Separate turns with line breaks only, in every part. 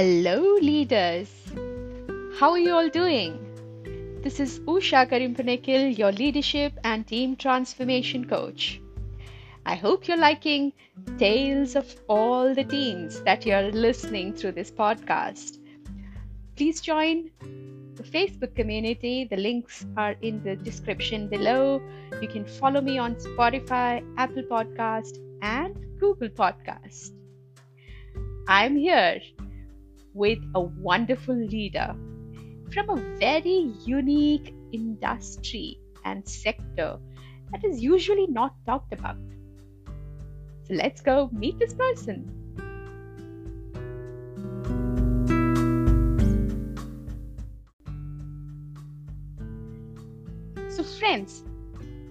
Hello, leaders. How are you all doing? This is Usha Karimpanekil, your leadership and team transformation coach. I hope you're liking tales of all the teams that you're listening through this podcast. Please join the Facebook community. The links are in the description below. You can follow me on Spotify, Apple Podcast, and Google Podcast. I'm here with a wonderful leader from a very unique industry and sector that is usually not talked about. So let's go meet this person. So, friends,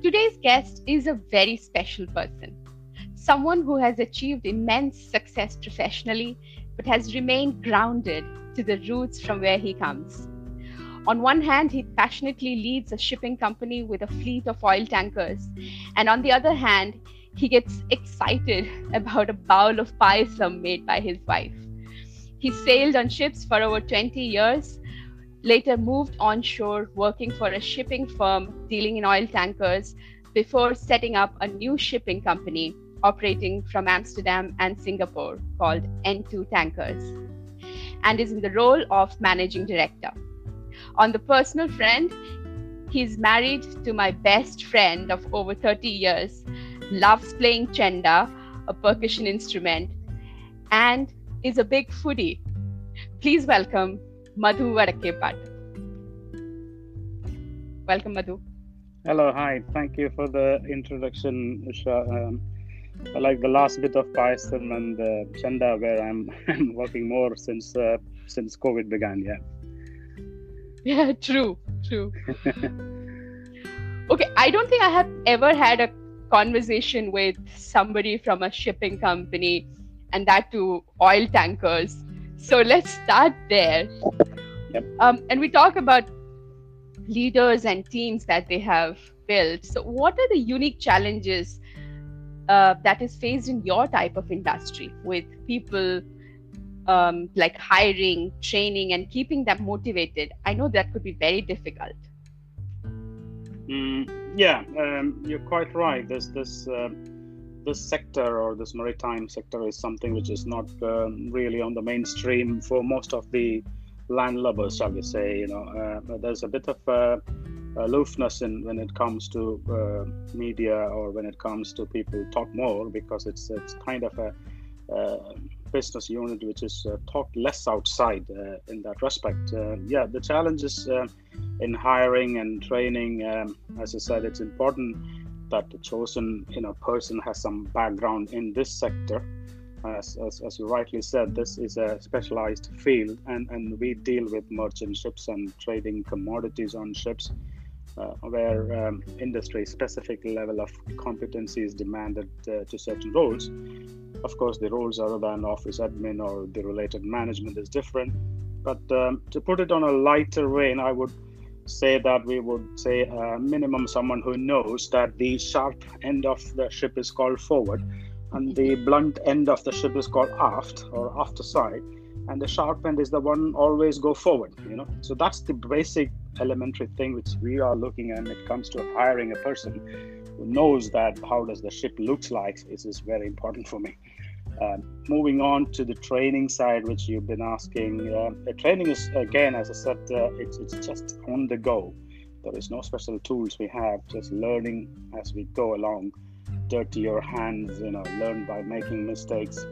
today's guest is a very special person. Someone who has achieved immense success professionally but has remained grounded to the roots from where he comes. On one hand, he passionately leads a shipping company with a fleet of oil tankers, and on the other hand, he gets excited about a bowl of payasam made by his wife. He sailed on ships for over 20 years, later moved onshore working for a shipping firm dealing in oil tankers before setting up a new shipping company operating from Amsterdam and Singapore called N2 Tankers and is in the role of managing director. On the personal front, he's married to my best friend of over 30 years, loves playing chenda, a percussion instrument, and is a big foodie. Please welcome Madhu Vadakkepat. Welcome, Madhu.
Hello, hi. Thank you for the introduction, Usha. Um, like the last bit of payasam and uh, chenda, where I'm, I'm working more since uh, since COVID began. Yeah.
Yeah, true, true. okay, I don't think I have ever had a conversation with somebody from a shipping company, and that to oil tankers. So let's start there.
Yep.
Um, and we talk about leaders and teams that they have built. So, what are the unique challenges uh, that is faced in your type of industry with people um, like hiring, training, and keeping them motivated? I know that could be very difficult.
Mm, yeah, um, you're quite right. This this uh, this sector or this maritime sector is something which is not um, really on the mainstream for most of the landlubbers, shall we say? You know, uh, there's a bit of uh, aloofness in when it comes to uh, media or when it comes to people talk more because it's it's kind of a uh, business unit which is uh, talked less outside uh, in that respect. Uh, yeah, the challenges uh, in hiring and training, um, as I said, it's important that the chosen you know person has some background in this sector. As, as, as you rightly said, this is a specialized field, and, and we deal with merchant ships and trading commodities on ships. Uh, where um, industry specific level of competency is demanded uh, to certain roles. Of course, the roles other than office admin or the related management is different. But um, to put it on a lighter vein, I would say that we would say uh, minimum someone who knows that the sharp end of the ship is called forward and the blunt end of the ship is called aft or after side and the sharp end is the one always go forward you know? So that's the basic elementary thing which we are looking at when it comes to hiring a person who knows that how does the ship looks like is, is very important for me. Uh, moving on to the training side which you've been asking uh, the training is again as i said uh, it's, it's just on the go. There is no special tools we have just learning as we go along. Dirty your hands you know learn by making mistakes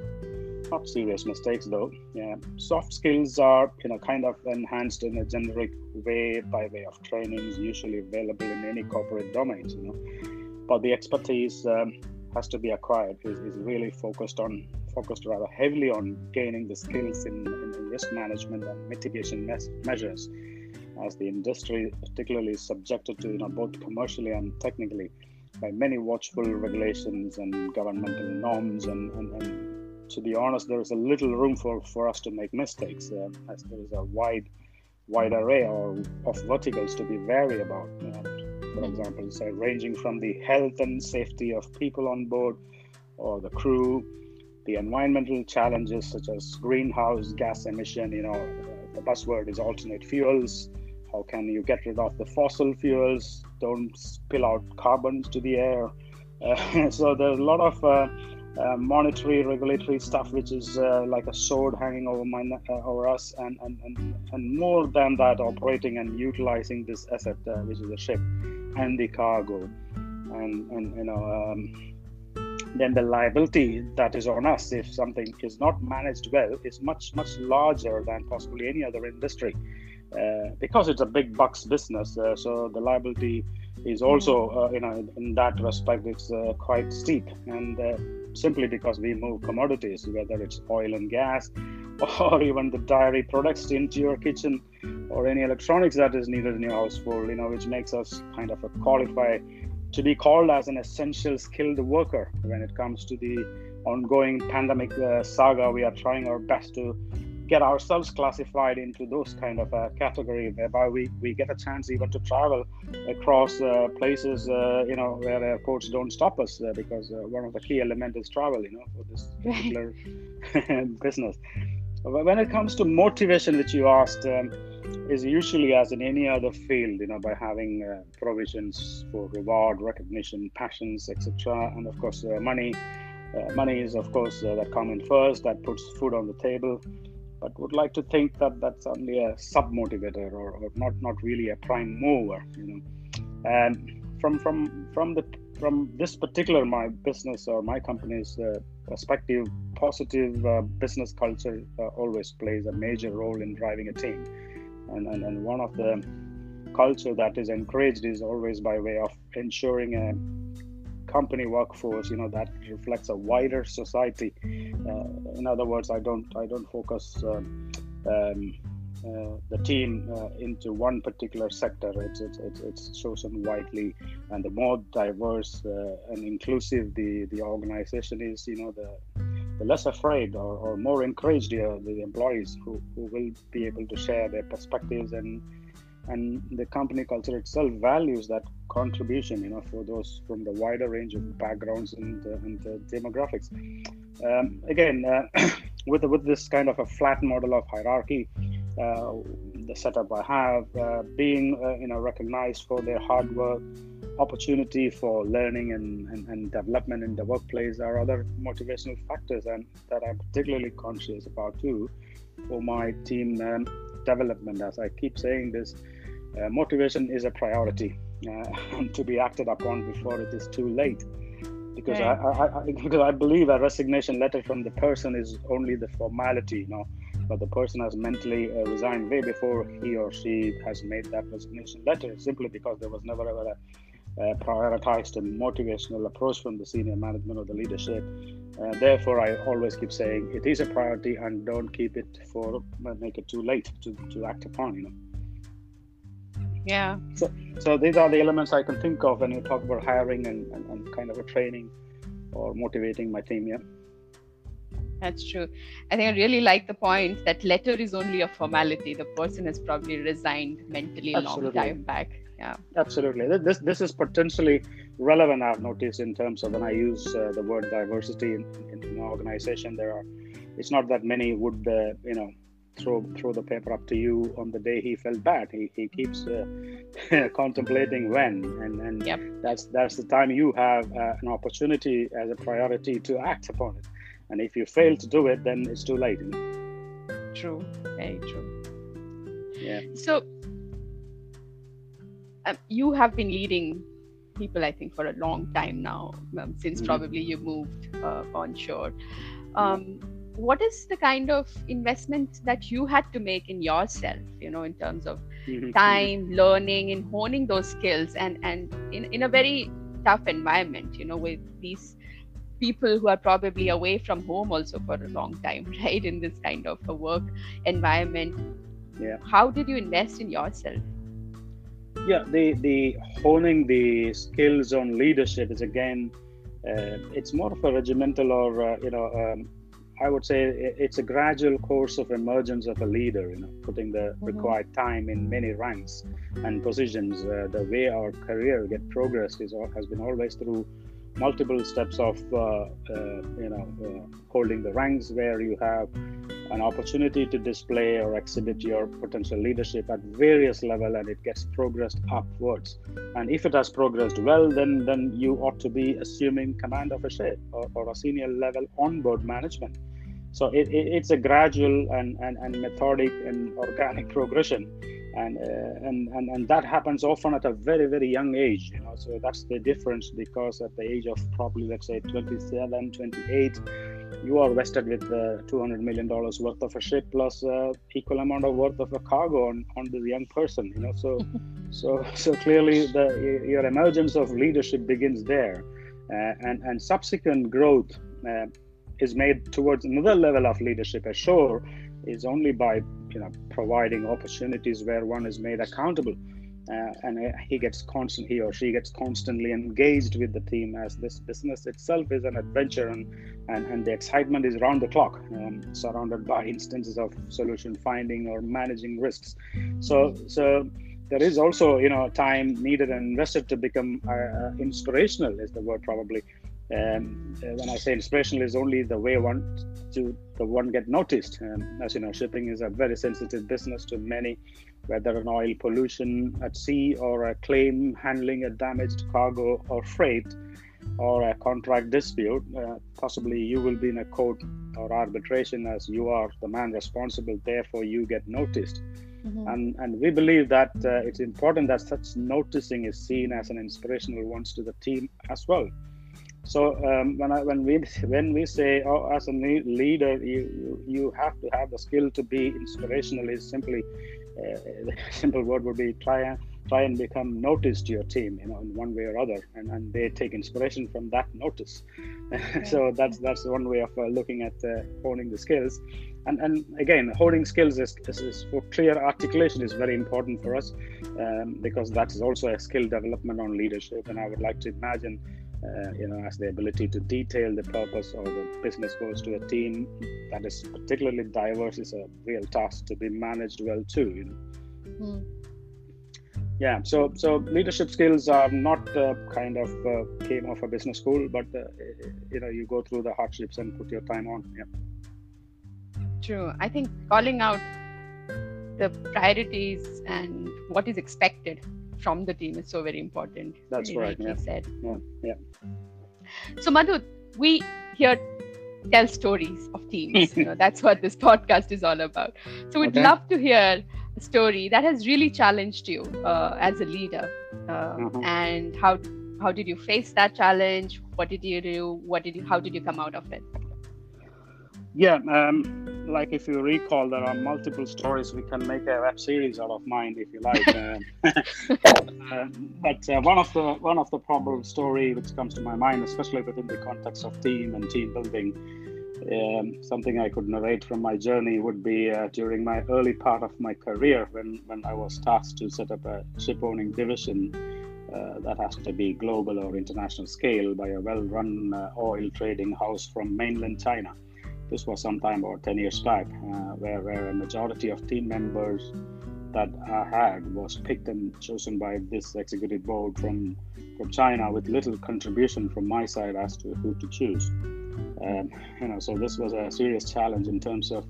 not serious mistakes though. Yeah. Soft skills are you know kind of enhanced in a generic way by way of trainings usually available in any corporate domains you know. But the expertise um, has to be acquired is, is really focused on focused rather heavily on gaining the skills in, in, risk management and mitigation mes- measures as the industry particularly is subjected to you know both commercially and technically by many watchful regulations and governmental norms and, and, and to be honest, there is a little room for, for us to make mistakes, uh, as there is a wide wide array of verticals to be wary about. Uh, for example, say ranging from the health and safety of people on board or the crew, the environmental challenges such as greenhouse gas emission. You know, the buzzword is alternate fuels. How can you get rid of the fossil fuels? Don't spill out carbon to the air. Uh, so there's a lot of uh, monetary regulatory stuff which is uh, like a sword hanging over my uh, over us and, and and and more than that operating and utilizing this asset uh, which is the ship and the cargo. And and you know um, then the liability that is on us if something is not managed well is much much larger than possibly any other industry uh, because it's a big bucks business so the liability is also you know in that respect it's quite steep. And simply because we move commodities whether it's oil and gas or even the dairy products into your kitchen or any electronics that is needed in your household you know which makes us kind of a qualify to be called as an essential skilled worker when it comes to the ongoing pandemic uh, saga. We are trying our best to get ourselves classified into those kind of a category whereby we, we get a chance even to travel across uh, places uh, you know where airports don't stop us uh, because uh, one of the key elements is travel you know for this particular business. When it comes to motivation which you asked um, is usually as in any other field you know by having uh, provisions for reward recognition passions etc and of course uh, money. Money is of course that come in first that puts food on the table but would like to think that that's only a sub motivator or, or not not really a prime mover you know. And from from from the from this particular my business or my company's uh, perspective positive uh, business culture uh, always plays a major role in driving a team. And, and and one of the culture that is encouraged is always by way of ensuring a company workforce you know that reflects a wider society uh, in other words i don't i don't focus um, um, uh, the team uh, into one particular sector. It's, it's, it's, it's chosen widely, and the more diverse uh, and inclusive the, the organization is, you know, the, the less afraid or, or more encouraged the, the employees who, who will be able to share their perspectives and and the company culture itself values that contribution you know for those from the wider range of backgrounds and, uh, and uh, demographics. Um, again uh, with with this kind of a flat model of hierarchy uh, the setup i have uh, being uh, you know recognized for their hard work opportunity for learning and, and, and, development in the workplace are other motivational factors and that i'm particularly conscious about too for my team um, development. As i keep saying this uh, motivation is a priority uh, to be acted upon before it is too late. Because I, I, I, because I believe a resignation letter from the person is only the formality, you know, but the person has mentally uh, resigned way before he or she has made that resignation letter, simply because there was never ever a, prioritized and motivational approach from the senior management or the leadership. Uh, therefore, I always keep saying it is a priority and don't keep it for make it too late to, to act upon. You know
yeah.
So, so these are the elements i can think of when you talk about hiring and, and, and kind of a training or motivating my team yeah.
That's true. I think i really like the point that letter is only a formality. The person has probably resigned mentally a long time back. Yeah.
Absolutely. This this is potentially relevant i've noticed in terms of when i use uh, the word diversity in, in, an organization there are it's not that many would uh, you know throw throw the paper up to you on the day he felt bad. He, he keeps uh, contemplating when, and and
yep.
that's that's the time you have uh, an opportunity as a priority to act upon it. And if you fail to do it, then it's too late.
True, very true.
Yeah.
So um, you have been leading people, I think, for a long time now, um, since mm-hmm. probably you moved uh, onshore. Um, what is the kind of investment that you had to make in yourself you know in terms of mm-hmm. time learning and honing those skills and and in, in a very tough environment you know with these people who are probably away from home also for a long time right in this kind of a work environment.
Yeah.
How did you invest in yourself?
Yeah the the honing the skills on leadership is again uh, it's more of a regimental or uh, you know um, I would say it's a gradual course of emergence of a leader, you know, putting the mm-hmm. required time in many ranks and positions. Uh, the way our career get progressed is has been always through multiple steps of uh, uh, you know uh, holding the ranks where you have an opportunity to display or exhibit your potential leadership at various level and it gets progressed upwards. And if it has progressed well then then you ought to be assuming command of a ship or, or a senior level onboard management. So it, it, it's a gradual and, and, and methodic and organic progression. And, uh, and and and that happens often at a very very young age you know. So that's the difference because at the age of probably let's say 27 28 you are vested with uh, 200 million dollars worth of a ship plus uh, equal amount of worth of a cargo on, on the young person you know so so so clearly the your emergence of leadership begins there. Uh, and and subsequent growth uh, is made towards another level of leadership ashore is only by you know providing opportunities where one is made accountable uh, and he gets constant he or she gets constantly engaged with the team as this business itself is an adventure and and, and the excitement is round the clock um, surrounded by instances of solution finding or managing risks. So so there is also you know time needed and invested to become uh, uh inspirational is the word probably um, uh, when I say inspirational, is only the way one to the one get noticed. Um, as you know, shipping is a very sensitive business to many, whether an oil pollution at sea or a claim handling a damaged cargo or freight or a contract dispute. Uh, possibly you will be in a court or arbitration as you are the man responsible. Therefore, you get noticed. Mm-hmm. And, and we believe that uh, it's important that such noticing is seen as an inspirational one to the team as well. So um, when I, when we when we say oh, as a leader you, you, you have to have the skill to be inspirational is simply uh, the simple word would be try and try and become noticed to your team you know in one way or other and, and they take inspiration from that notice. So that's that's one way of uh, looking at uh, honing the skills. And and again honing skills is, is, is, for clear articulation is very important for us um, because that is also a skill development on leadership and i would like to imagine uh, you know, as the ability to detail the purpose or the business goals to a team that is particularly diverse is a real task to be managed well too. You know. Mm. Yeah, so so leadership skills are not uh, kind of uh, came off a business school, but uh, you know you go through the hardships and put your time on. Yeah.
True. I think calling out the priorities and what is expected from the team is so very important.
That's right.
Yeah.
Said. Yeah. yeah.
So Madhu, we here tell stories of teams. you know, that's what this podcast is all about. So we'd okay. love to hear a story that has really challenged you uh, as a leader, uh, mm-hmm. and how how did you face that challenge? What did you do? What did you? How did you come out of it?
Yeah, um, like if you recall, there are multiple stories. We can make a web series out of mind if you like. uh, but uh, one of the one of the probable story which comes to my mind, especially within the context of team and team building, um, something I could narrate from my journey would be uh, during my early part of my career when when I was tasked to set up a ship owning division. Uh, that has to be global or international scale by a well-run uh, oil trading house from mainland China this was sometime about 10 years back, uh, where, where a majority of team members that I had was picked and chosen by this executive board from from China with little contribution from my side as to who to choose. Um, you know, so this was a serious challenge in terms of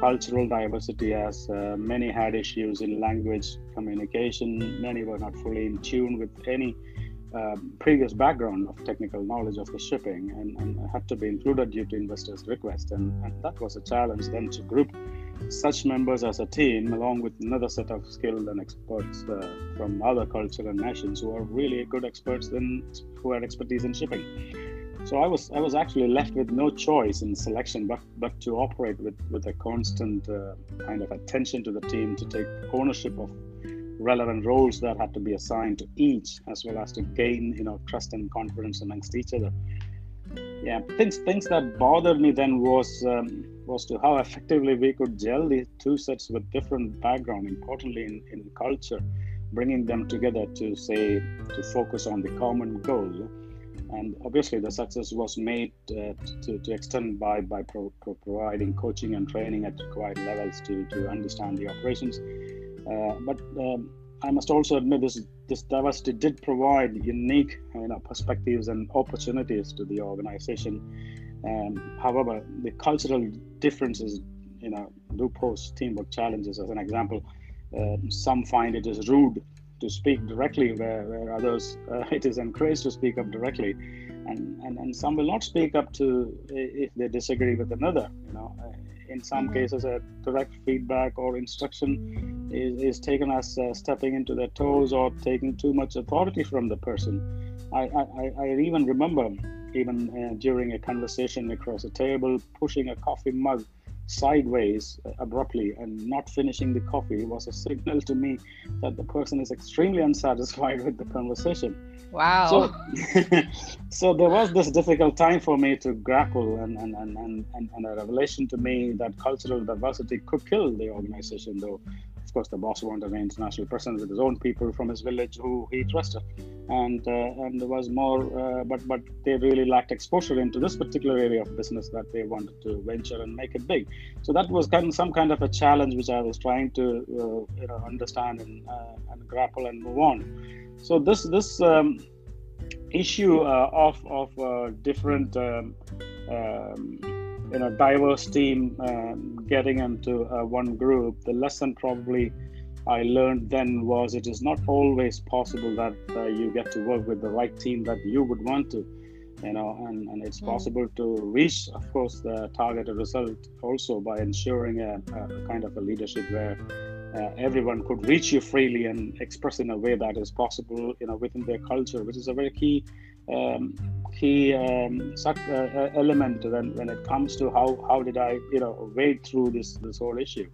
cultural diversity, as uh, many had issues in language communication. Many were not fully in tune with any um, previous background of technical knowledge of the shipping and, and had to be included due to investors' request. And, and, that was a challenge then to group such members as a team along with another set of skilled and experts uh, from other culture and nations who are really good experts in who had expertise in shipping. So I was I was actually left with no choice in selection but but to operate with with a constant uh, kind of attention to the team to take ownership of relevant roles that had to be assigned to each as well as to gain you know trust and confidence amongst each other. Yeah things things that bothered me then was um, was to how effectively we could gel the two sets with different background importantly in, in culture bringing them together to say to focus on the common goal. And obviously the success was made uh, to, to extend by by pro, pro providing coaching and training at required levels to to understand the operations but um, I must also admit this this diversity did provide unique you know, perspectives and opportunities to the organization. Um, however, the cultural differences you know do pose teamwork challenges. As an example, uh, some find it is rude to speak directly, where, where others uh, it is encouraged to speak up directly, and, and and some will not speak up to if they disagree with another. You know, uh, in some cases, a direct feedback or instruction is, is taken as uh, stepping into their toes or taking too much authority from the person. I, I, I even remember, even uh, during a conversation across a table, pushing a coffee mug sideways abruptly and not finishing the coffee was a signal to me that the person is extremely unsatisfied with the conversation.
Wow.
So, so there was this difficult time for me to grapple, and, and, and, and, and a revelation to me that cultural diversity could kill the organization, though of course, the boss wanted an international presence with his own people from his village who he trusted, and uh, and there was more, uh, but but they really lacked exposure into this particular area of business that they wanted to venture and make it big. So that was kind of some kind of a challenge which I was trying to uh, you know understand and uh, and grapple and move on. So this this um, issue uh, of of uh, different. Um, um, you know diverse team um, getting into uh, one group the lesson probably i learned then was it is not always possible that uh, you get to work with the right team that you would want to you know and, and it's mm. possible to reach of course the targeted result also by ensuring a, a kind of a leadership where uh, everyone could reach you freely and express in a way that is possible you know within their culture which is a very key um, key um, uh, uh, element when, when it comes to how, how did I you know wade through this this whole issue,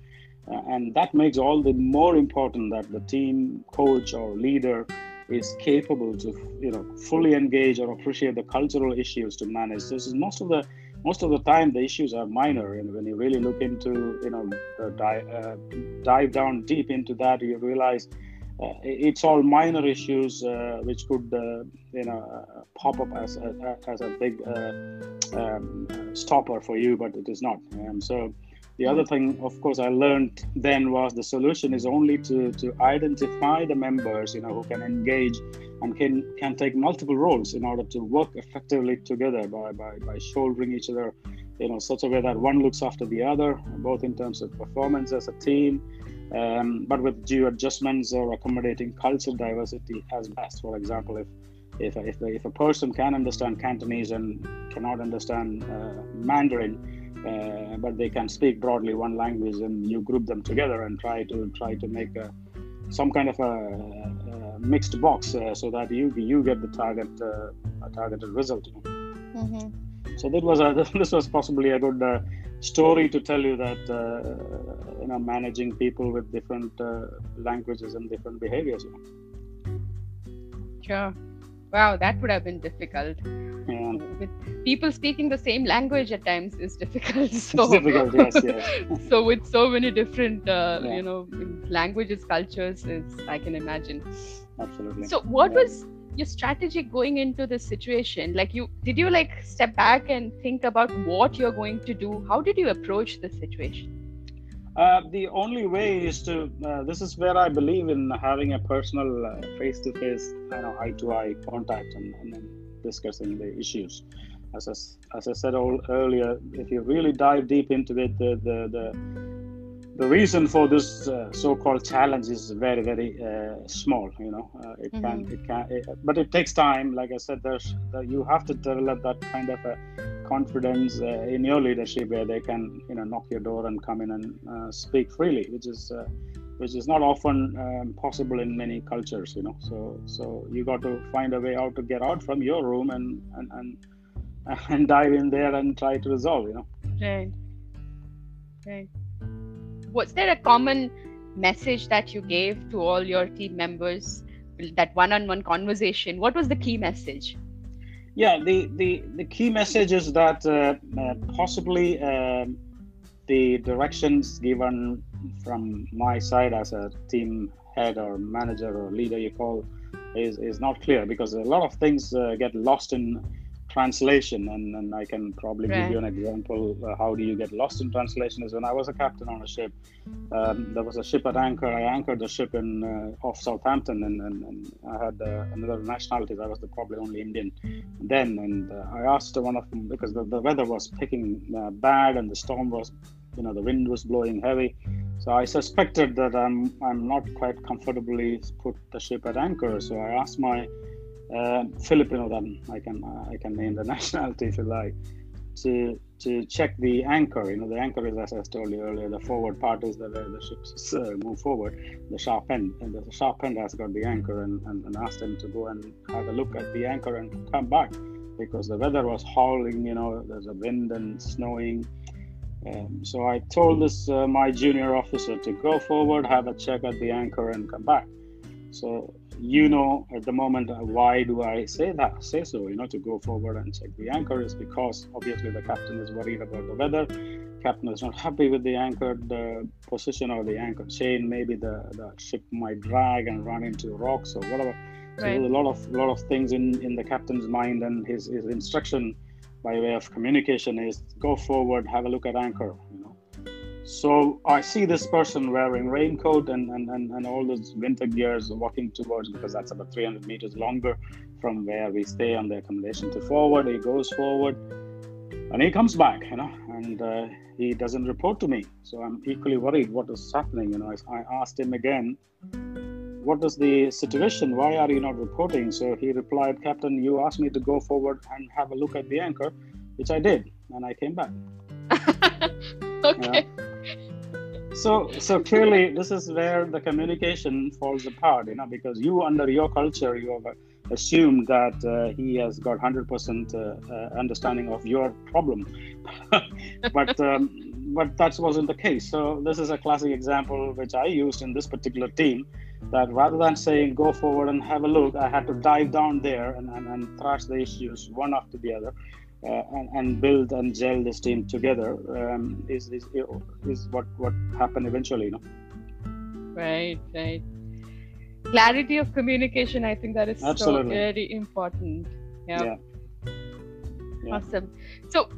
uh, and that makes all the more important that the team coach or leader is capable to you know fully engage or appreciate the cultural issues to manage. This is most of the most of the time the issues are minor, and when you really look into you know uh, dive, uh, dive down deep into that, you realize it's all minor issues uh, which could uh, you know pop up as a, as a big um, stopper for you but it is not. Um, so the other thing of course i learned then was the solution is only to to identify the members you know who can engage and can can take multiple roles in order to work effectively together by by, by shouldering each other you know such a way that one looks after the other both in terms of performance as a team um, but with due adjustments or accommodating cultural diversity as best. For example, if if, if, if a person can understand Cantonese and cannot understand uh, Mandarin, uh, but they can speak broadly one language, and you group them together and try to try to make a, some kind of a, a mixed box uh, so that you you get the target uh, targeted result. Mm-hmm. So that was a, this was possibly a good uh, story to tell you that uh, you know managing people with different uh, languages and different behaviors.
Sure. Wow, that would have been difficult. Yeah. With people speaking the same language at times is difficult. So,
it's difficult, yes, yes.
so with so many different, uh, yeah. you know, languages, cultures, is I can imagine.
Absolutely.
So, what yeah. was your strategy going into this situation? Like you did you like step back and think about what you're going to do? How did you approach the situation?
Uh, the only way is to uh, this is where i believe in having a personal face to face you know eye to eye contact and, and discussing the issues. As I, as I said all, earlier if you really dive deep into it the the, the the reason for this uh, so-called challenge is very very uh, small you know uh, it mm-hmm. can it can it, but it takes time. Like i said there's you have to develop that kind of a confidence uh, in your leadership where they can you know knock your door and come in and uh, speak freely which is uh, which is not often um, possible in many cultures you know. So so you got to find a way out to get out from your room and and and, and dive in there and try to resolve you know.
Right. Right was there a common message that you gave to all your team members that one-on-one conversation? What was the key message?
Yeah the the, the key message is that uh, uh, possibly um, the directions given from my side as a team head or manager or leader you call is, is not clear because a lot of things uh, get lost in translation, and, and I can probably
Right.
give you an example. Uh, how do you get lost in translation? Is when I was a captain on a ship. Um, there was a ship at anchor. I anchored the ship in uh, off Southampton, and, and, and I had uh, another nationalities. I was the probably only Indian then, and uh, I asked one of them because the, the weather was picking uh, bad and the storm was, you know, the wind was blowing heavy. So I suspected that I'm I'm not quite comfortably put the ship at anchor. So I asked my Filipino then I can uh, I can name the nationality if you like to to check the anchor. You know the anchor is as I told you earlier. The forward part is the the ships uh, move forward. The sharp end and the sharp end has got the anchor and, and, and asked them to go and have a look at the anchor and come back because the weather was howling. You know there's a wind and snowing. Um, so I told this uh, my junior officer to go forward, have a check at the anchor, and come back. So you know at the moment uh, why do I say that? Say so, you know, to go forward and check the anchor is because obviously the captain is worried about the weather. Captain is not happy with the anchor the position or the anchor chain. Maybe the, the ship might drag and run into rocks or whatever. So
Right.
there's a lot of lot of things in in the captain's mind and his his instruction by way of communication is go forward, have a look at anchor. You know. So I see this person wearing raincoat and, and, and, and all those winter gears walking towards because that's about 300 meters longer from where we stay on the accommodation to forward. He goes forward and he comes back, you know, and uh, he doesn't report to me. So I'm equally worried what is happening. You know, I, I asked him again, what is the situation? Why are you not reporting? So he replied, Captain, you asked me to go forward and have a look at the anchor, which I did, and I came back.
okay.
So, so clearly, this is where the communication falls apart, you know, because you, under your culture, you have assumed that uh, he has got 100% uh, uh, understanding of your problem, but um, but that wasn't the case. So this is a classic example which I used in this particular team. That rather than saying go forward and have a look, I had to dive down there and, and, and thrash the issues one after the other. Uh, and, and build and gel this team together um, is, is is what what happened eventually. You know?
Right, right. Clarity of communication, I think that is so
Absolutely.
very important. Yeah.
Yeah. Yeah.
Awesome. So,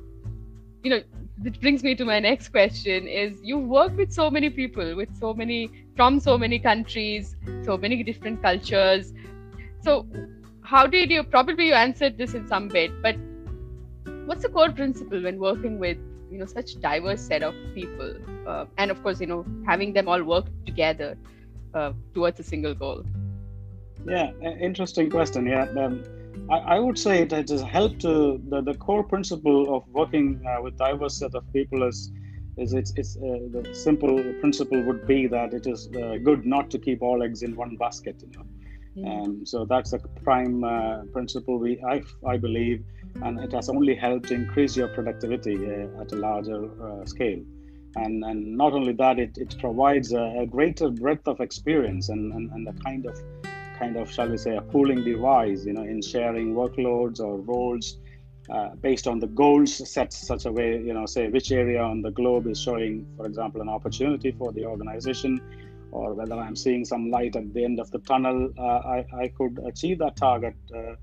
you know, which brings me to my next question is you work with so many people, with so many from so many countries, so many different cultures. So how did you probably you answered this in some bit, but what's the core principle when working with you know such diverse set of people uh, and of course you know having them all work together uh, towards a single goal
Yeah, interesting question. Yeah, um, I, I would say it has helped to the, the core principle of working uh, with diverse set of people is is it's, it's uh, the simple principle would be that it is uh, good not to keep all eggs in one basket. You know, um, so that's a prime uh, principle we I, I believe, and it has only helped increase your productivity uh, at a larger uh, scale. And, and not only that, it, it provides a, a greater breadth of experience and, and, and a kind of kind of shall we say a pooling device, you know, in sharing workloads or roles uh, based on the goals set such a way, you know, say which area on the globe is showing, for example, an opportunity for the organization, or whether I'm seeing some light at the end of the tunnel, uh, I, I could achieve that target uh,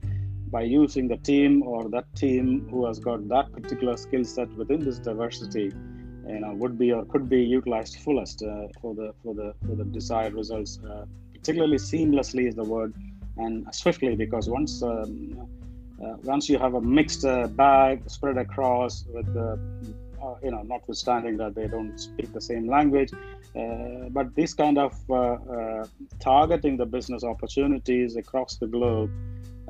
by using the team or that team who has got that particular skill set within this diversity. You know, would be or could be utilized fullest uh, for the for the for the desired results. Uh, particularly seamlessly is the word, and swiftly because once um, uh, once you have a mixed uh, bag spread across with the uh, you know notwithstanding that they don't speak the same language uh, but this kind of uh, uh, targeting the business opportunities across the globe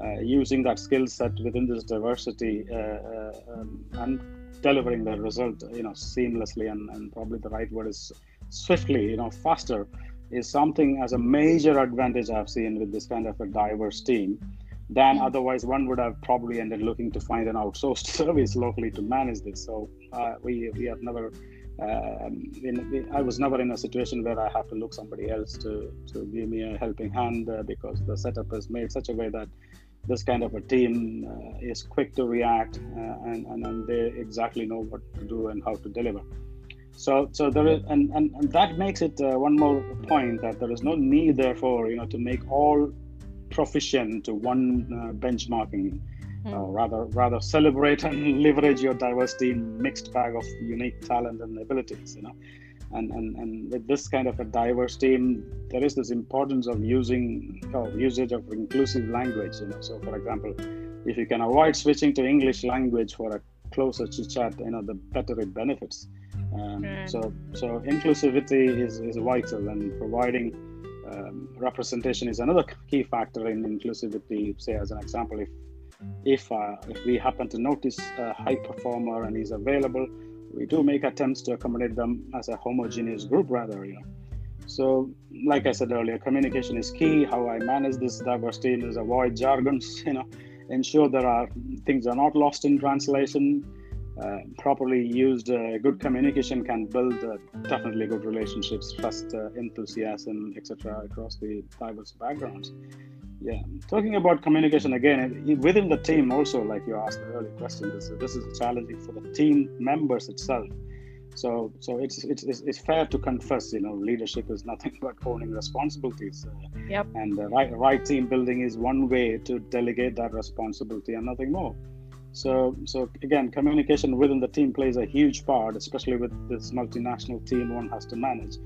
uh, using that skill set within this diversity um, and delivering the result you know seamlessly and, and probably the right word is swiftly you know faster is something as a major advantage i've seen with this kind of a diverse team than otherwise one would have probably ended looking to find an outsourced service locally to manage this so uh, we we have never um, in, I was never in a situation where I have to look somebody else to, to give me a helping hand uh, because the setup is made such a way that this kind of a team uh, is quick to react uh, and, and, and they exactly know what to do and how to deliver. So, so there is, and, and, and that makes it uh, one more point that there is no need, therefore, you know, to make all proficient to one uh, benchmarking uh, hmm. rather rather celebrate and leverage your diversity mixed bag of unique talent and abilities you know and and, and with this kind of a diverse team there is this importance of using or usage of inclusive language you know so for example if you can avoid switching to english language for a closer chit chat you know the better it benefits um, mm. so so inclusivity is, is vital and providing um, representation is another key factor in inclusivity say as an example if if uh, if we happen to notice a high performer and he's available we do make attempts to accommodate them as a homogeneous group rather you know. So like i said earlier communication is key. How i manage this diversity is avoid jargons you know. Ensure there are things are not lost in translation uh, properly used uh, good communication can build uh, definitely good relationships trust uh, enthusiasm etc across the diverse backgrounds. Yeah talking about communication again within the team also like you asked the earlier question this, this is challenging for the team members itself. So so it's, it's it's fair to confess you know leadership is nothing but owning responsibilities uh,
yep.
and the right right team building is one way to delegate that responsibility and nothing more so so again communication within the team plays a huge part especially with this multinational team one has to manage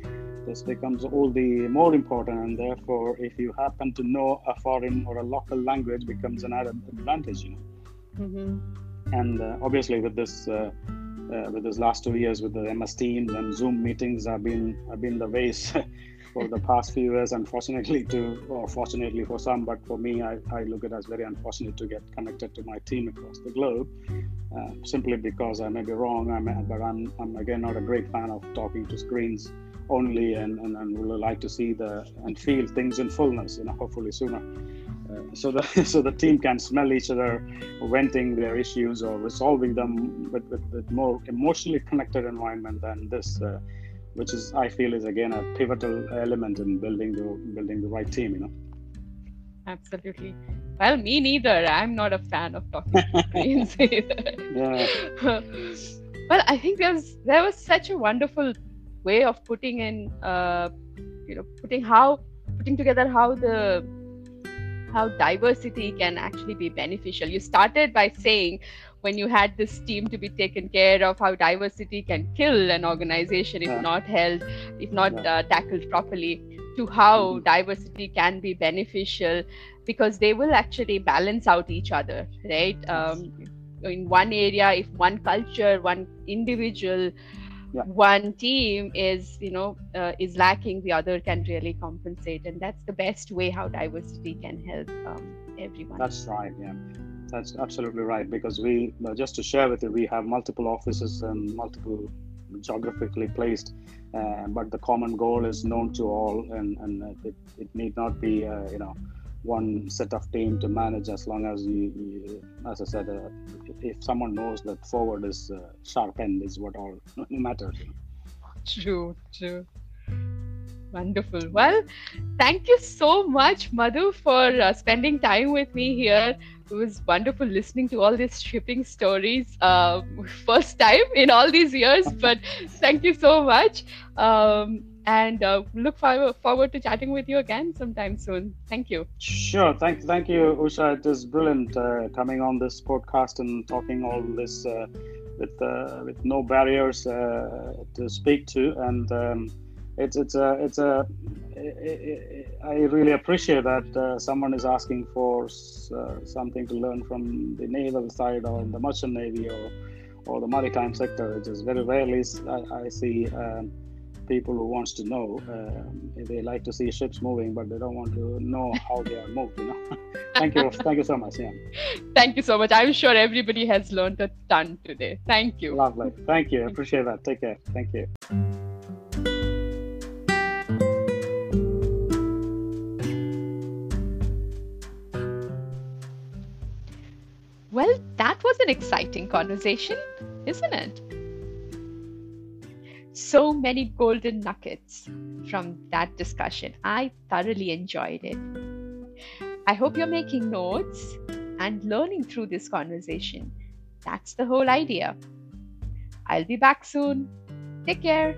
this becomes all the more important and therefore if you happen to know a foreign or a local language becomes an added advantage you know mm-hmm. and uh, obviously with this uh, uh, with this last two years with the ms teams and zoom meetings have been have been the ways for the past few years unfortunately to or fortunately for some but for me i, I look at it as very unfortunate to get connected to my team across the globe uh, simply because i may be wrong I'm, but I'm, I'm again not a great fan of talking to screens only and, and, and would like to see the and feel things in fullness you know hopefully sooner. Uh, so the so the team can smell each other venting their issues or resolving them with, with, more emotionally connected environment than this uh, which is i feel is again a pivotal element in building the building the right team you know?
Absolutely. Well me neither. I'm not a fan of talking to screens either. Yeah. Well i think there's there was such a wonderful way of putting in uh, you know putting how putting together how the how diversity can actually be beneficial. You started by saying when you had this team to be taken care of how diversity can kill an organization if yeah. not held if not yeah. uh, tackled properly to how mm-hmm. diversity can be beneficial because they will actually balance out each other right um, in one area if one culture one individual yeah. one team is you know uh, is lacking the other can really compensate and that's the best way how diversity can help um, everyone
that's right yeah that's absolutely right because we just to share with you we have multiple offices and multiple geographically placed uh, but the common goal is known to all and, and it, it need not be uh, you know one set of team to manage as long as you, you as I said, uh, if someone knows that forward is uh, sharp end is what all matters.
True, true. Wonderful. Well, thank you so much, Madhu, for uh, spending time with me here. It was wonderful listening to all these shipping stories. Uh, first time in all these years, but thank you so much. Um, and uh, look forward, forward to chatting with you again sometime soon. Thank you.
Sure. Thank, thank you, Usha. It is brilliant uh, coming on this podcast and talking all this uh, with uh, with no barriers uh, to speak to, and um, it's it's a it's a I really appreciate that uh, someone is asking for something to learn from the naval side or the merchant navy or or the maritime sector. It is very rarely I, I see. Um, people who wants to know. Um, they like to see ships moving, but they don't want to know how they are moved. You know. thank you, thank you so much. Yeah.
Thank you so much. I'm sure everybody has learned a ton today. Thank you.
Lovely. Thank you. Appreciate that. Take care. Thank you.
An exciting conversation, isn't it? so many golden nuggets from that discussion. I thoroughly enjoyed it. I hope you're making notes and learning through this conversation. That's the whole idea. I'll be back soon. Take care.